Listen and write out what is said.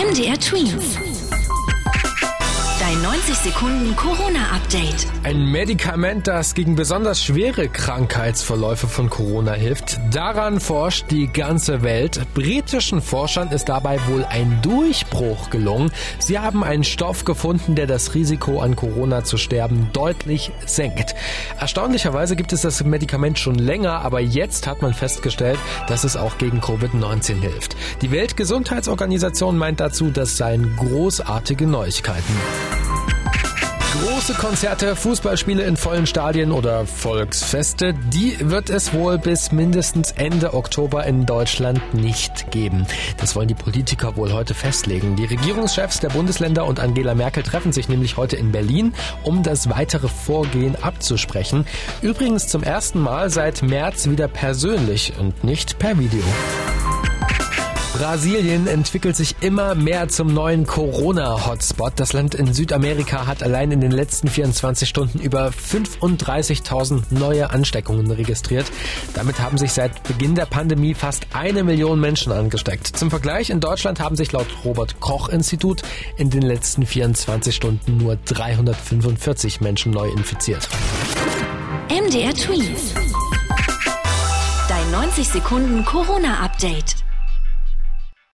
MDR Twins. Dein 90 Sekunden Corona-Update. Ein Medikament, das gegen besonders schwere Krankheitsverläufe von Corona hilft. Daran forscht die ganze Welt. Britischen Forschern ist dabei wohl ein Durchbruch gelungen. Sie haben einen Stoff gefunden, der das Risiko an Corona zu sterben deutlich senkt. Erstaunlicherweise gibt es das Medikament schon länger, aber jetzt hat man festgestellt, dass es auch gegen Covid-19 hilft. Die Weltgesundheitsorganisation meint dazu, das seien großartige Neuigkeiten. Große Konzerte, Fußballspiele in vollen Stadien oder Volksfeste, die wird es wohl bis mindestens Ende Oktober in Deutschland nicht geben. Das wollen die Politiker wohl heute festlegen. Die Regierungschefs der Bundesländer und Angela Merkel treffen sich nämlich heute in Berlin, um das weitere Vorgehen abzusprechen. Übrigens zum ersten Mal seit März wieder persönlich und nicht per Video. Brasilien entwickelt sich immer mehr zum neuen Corona-Hotspot. Das Land in Südamerika hat allein in den letzten 24 Stunden über 35.000 neue Ansteckungen registriert. Damit haben sich seit Beginn der Pandemie fast eine Million Menschen angesteckt. Zum Vergleich, in Deutschland haben sich laut Robert Koch Institut in den letzten 24 Stunden nur 345 Menschen neu infiziert. MDR Twins. Dein 90 Sekunden Corona-Update.